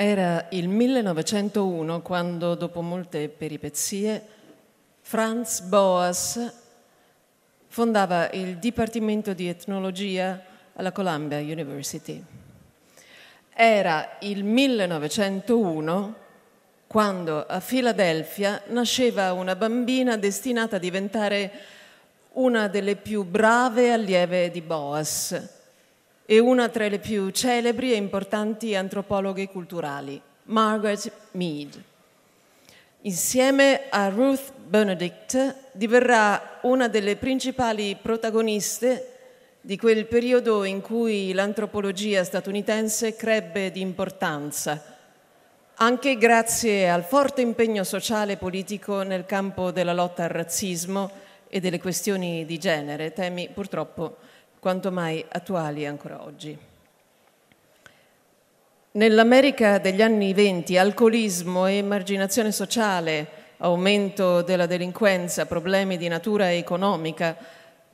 Era il 1901 quando, dopo molte peripezie, Franz Boas fondava il Dipartimento di Etnologia alla Columbia University. Era il 1901 quando a Filadelfia nasceva una bambina destinata a diventare una delle più brave allieve di Boas e una tra le più celebri e importanti antropologhe culturali, Margaret Mead. Insieme a Ruth Benedict diverrà una delle principali protagoniste di quel periodo in cui l'antropologia statunitense crebbe di importanza, anche grazie al forte impegno sociale e politico nel campo della lotta al razzismo e delle questioni di genere, temi purtroppo quanto mai attuali ancora oggi. Nell'America degli anni venti alcolismo e emarginazione sociale, aumento della delinquenza, problemi di natura economica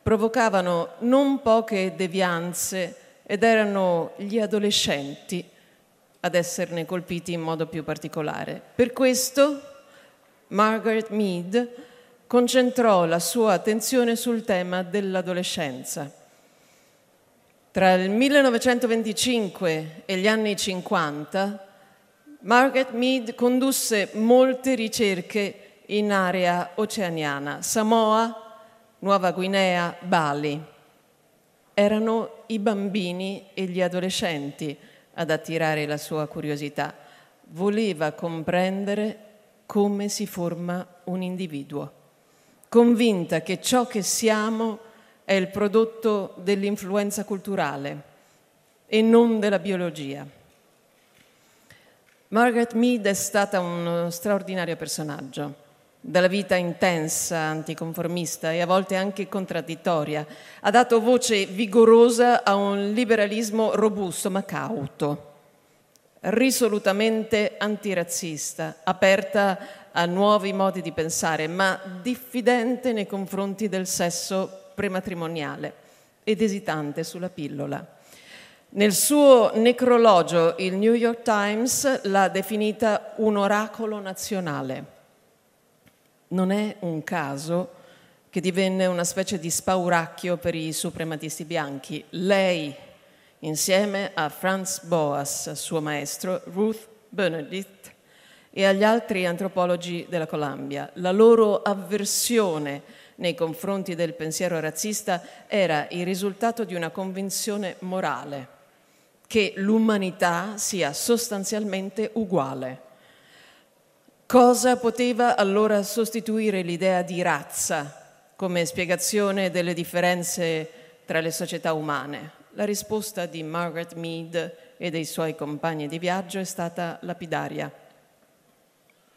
provocavano non poche devianze ed erano gli adolescenti ad esserne colpiti in modo più particolare. Per questo Margaret Mead concentrò la sua attenzione sul tema dell'adolescenza tra il 1925 e gli anni 50 Margaret Mead condusse molte ricerche in area oceaniana, Samoa, Nuova Guinea, Bali. Erano i bambini e gli adolescenti ad attirare la sua curiosità. Voleva comprendere come si forma un individuo, convinta che ciò che siamo è il prodotto dell'influenza culturale e non della biologia. Margaret Mead è stata un straordinario personaggio, dalla vita intensa, anticonformista e a volte anche contraddittoria. Ha dato voce vigorosa a un liberalismo robusto ma cauto, risolutamente antirazzista, aperta a nuovi modi di pensare, ma diffidente nei confronti del sesso prematrimoniale ed esitante sulla pillola. Nel suo necrologio il New York Times l'ha definita un oracolo nazionale. Non è un caso che divenne una specie di spauracchio per i suprematisti bianchi. Lei, insieme a Franz Boas, suo maestro, Ruth Benedict e agli altri antropologi della Columbia, la loro avversione nei confronti del pensiero razzista era il risultato di una convinzione morale, che l'umanità sia sostanzialmente uguale. Cosa poteva allora sostituire l'idea di razza come spiegazione delle differenze tra le società umane? La risposta di Margaret Mead e dei suoi compagni di viaggio è stata lapidaria.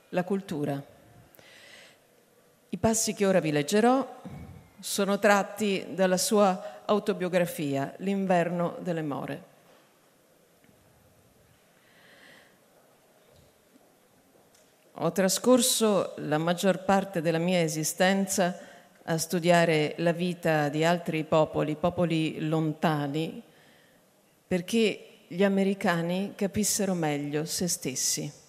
La cultura. I passi che ora vi leggerò sono tratti dalla sua autobiografia, L'inverno delle more. Ho trascorso la maggior parte della mia esistenza a studiare la vita di altri popoli, popoli lontani, perché gli americani capissero meglio se stessi.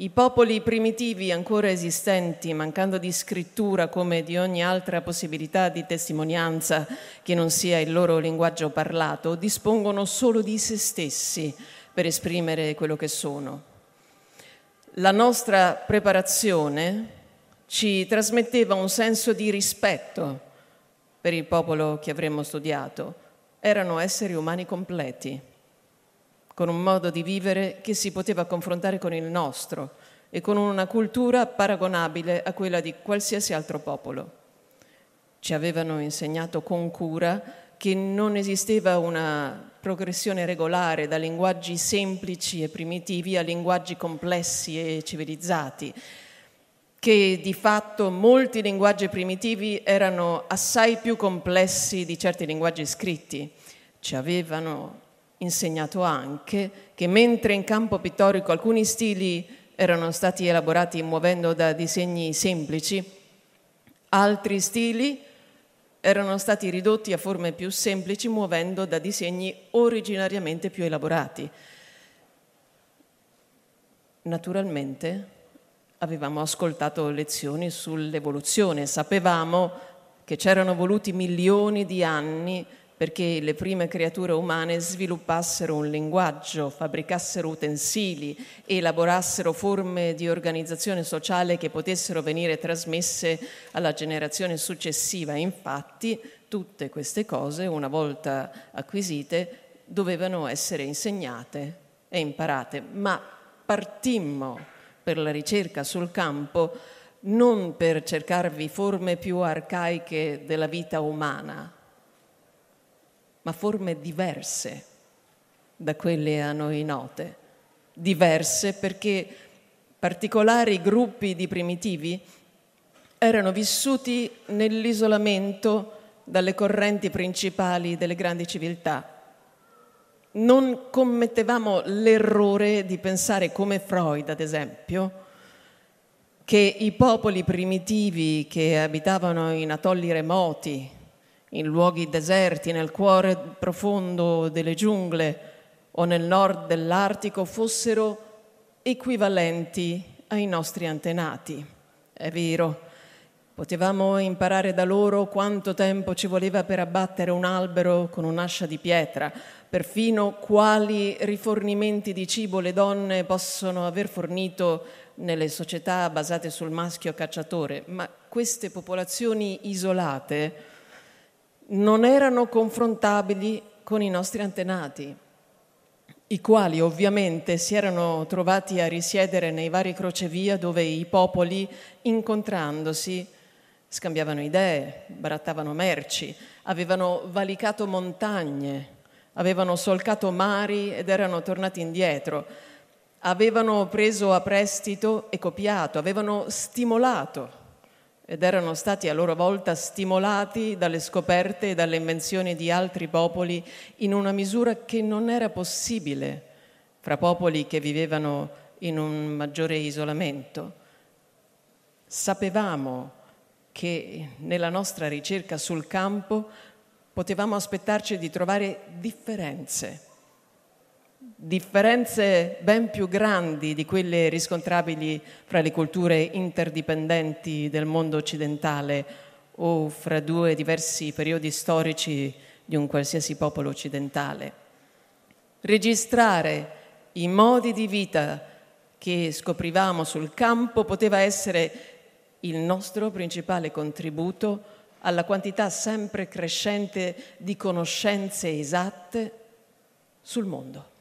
I popoli primitivi ancora esistenti, mancando di scrittura come di ogni altra possibilità di testimonianza che non sia il loro linguaggio parlato, dispongono solo di se stessi per esprimere quello che sono. La nostra preparazione ci trasmetteva un senso di rispetto per il popolo che avremmo studiato. Erano esseri umani completi con un modo di vivere che si poteva confrontare con il nostro e con una cultura paragonabile a quella di qualsiasi altro popolo. Ci avevano insegnato con cura che non esisteva una progressione regolare da linguaggi semplici e primitivi a linguaggi complessi e civilizzati, che di fatto molti linguaggi primitivi erano assai più complessi di certi linguaggi scritti. Ci avevano insegnato anche che mentre in campo pittorico alcuni stili erano stati elaborati muovendo da disegni semplici, altri stili erano stati ridotti a forme più semplici muovendo da disegni originariamente più elaborati. naturalmente avevamo ascoltato lezioni sull'evoluzione, sapevamo che c'erano voluti milioni di anni perché le prime creature umane sviluppassero un linguaggio, fabbricassero utensili, elaborassero forme di organizzazione sociale che potessero venire trasmesse alla generazione successiva. Infatti, tutte queste cose, una volta acquisite, dovevano essere insegnate e imparate, ma partimmo per la ricerca sul campo non per cercarvi forme più arcaiche della vita umana, ma forme diverse da quelle a noi note, diverse perché particolari gruppi di primitivi erano vissuti nell'isolamento dalle correnti principali delle grandi civiltà. Non commettevamo l'errore di pensare come Freud, ad esempio, che i popoli primitivi che abitavano in atolli remoti, in luoghi deserti, nel cuore profondo delle giungle o nel nord dell'Artico fossero equivalenti ai nostri antenati. È vero, potevamo imparare da loro quanto tempo ci voleva per abbattere un albero con un'ascia di pietra, perfino quali rifornimenti di cibo le donne possono aver fornito nelle società basate sul maschio cacciatore, ma queste popolazioni isolate non erano confrontabili con i nostri antenati, i quali ovviamente si erano trovati a risiedere nei vari crocevia dove i popoli, incontrandosi, scambiavano idee, barattavano merci, avevano valicato montagne, avevano solcato mari ed erano tornati indietro, avevano preso a prestito e copiato, avevano stimolato ed erano stati a loro volta stimolati dalle scoperte e dalle invenzioni di altri popoli in una misura che non era possibile fra popoli che vivevano in un maggiore isolamento. Sapevamo che nella nostra ricerca sul campo potevamo aspettarci di trovare differenze differenze ben più grandi di quelle riscontrabili fra le culture interdipendenti del mondo occidentale o fra due diversi periodi storici di un qualsiasi popolo occidentale. Registrare i modi di vita che scoprivamo sul campo poteva essere il nostro principale contributo alla quantità sempre crescente di conoscenze esatte sul mondo.